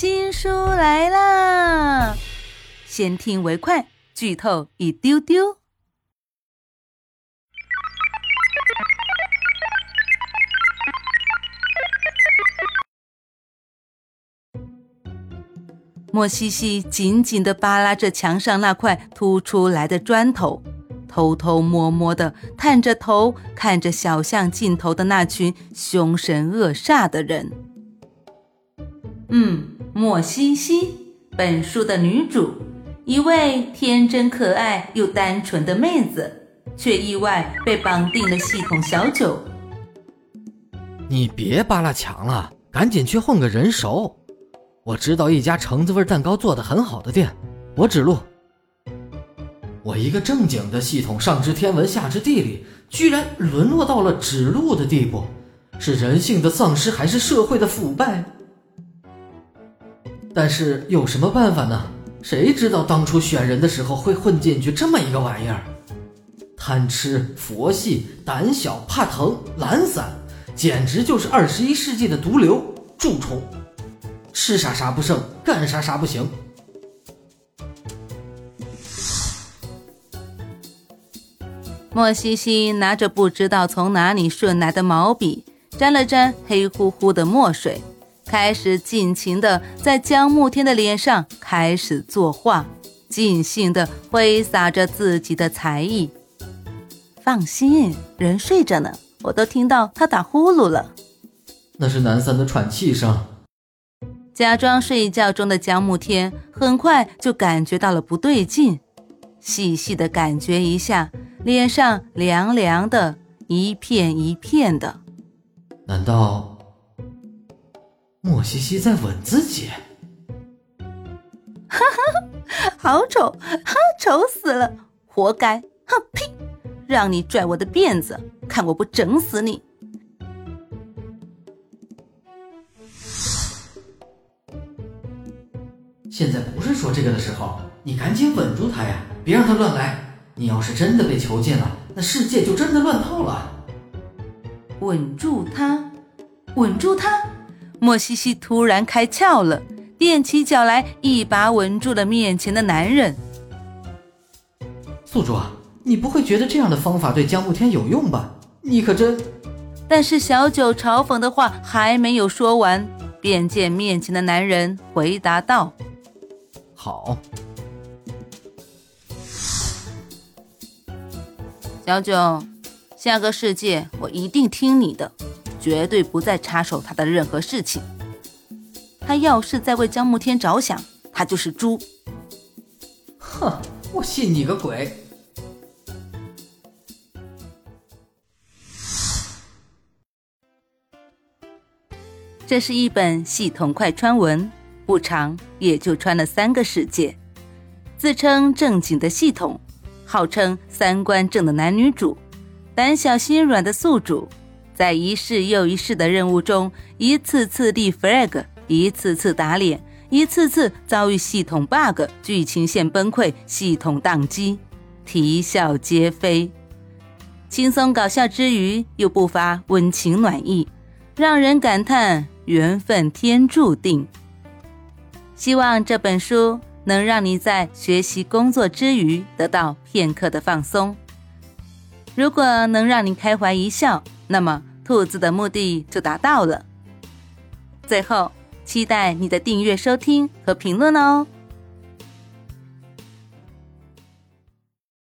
新书来啦！先听为快，剧透一丢丢。莫西西紧紧地扒拉着墙上那块凸出来的砖头，偷偷摸摸地探着头看着小巷尽头的那群凶神恶煞的人。嗯，莫西西，本书的女主，一位天真可爱又单纯的妹子，却意外被绑定了系统小九。你别扒拉墙了，赶紧去混个人熟。我知道一家橙子味蛋糕做的很好的店，我指路。我一个正经的系统，上知天文下知地理，居然沦落到了指路的地步，是人性的丧失还是社会的腐败？但是有什么办法呢？谁知道当初选人的时候会混进去这么一个玩意儿？贪吃、佛系、胆小、怕疼、懒散，简直就是二十一世纪的毒瘤蛀虫。吃啥啥不剩，干啥啥不行。莫西西拿着不知道从哪里顺来的毛笔，沾了沾黑乎乎的墨水，开始尽情的在江慕天的脸上开始作画，尽兴的挥洒着自己的才艺。放心，人睡着呢，我都听到他打呼噜了。那是南三的喘气声。假装睡觉中的江慕天很快就感觉到了不对劲，细细的感觉一下，脸上凉凉的，一片一片的。难道莫西西在吻自己？哈哈，好丑，哈，丑死了，活该！哈，呸！让你拽我的辫子，看我不整死你！现在不是说这个的时候，你赶紧稳住他呀，别让他乱来。你要是真的被囚禁了，那世界就真的乱套了。稳住他，稳住他！莫西西突然开窍了，踮起脚来，一把吻住了面前的男人。宿主，你不会觉得这样的方法对江慕天有用吧？你可真……但是小九嘲讽的话还没有说完，便见面前的男人回答道。好，小九，下个世界我一定听你的，绝对不再插手他的任何事情。他要是在为江慕天着想，他就是猪。哼，我信你个鬼！这是一本系统快穿文。不长，也就穿了三个世界。自称正经的系统，号称三观正的男女主，胆小心软的宿主，在一世又一世的任务中，一次次立 flag，一次次打脸，一次次遭遇系统 bug，剧情线崩溃，系统宕机，啼笑皆非。轻松搞笑之余，又不乏温情暖意，让人感叹缘分天注定。希望这本书能让你在学习工作之余得到片刻的放松。如果能让你开怀一笑，那么兔子的目的就达到了。最后，期待你的订阅、收听和评论哦。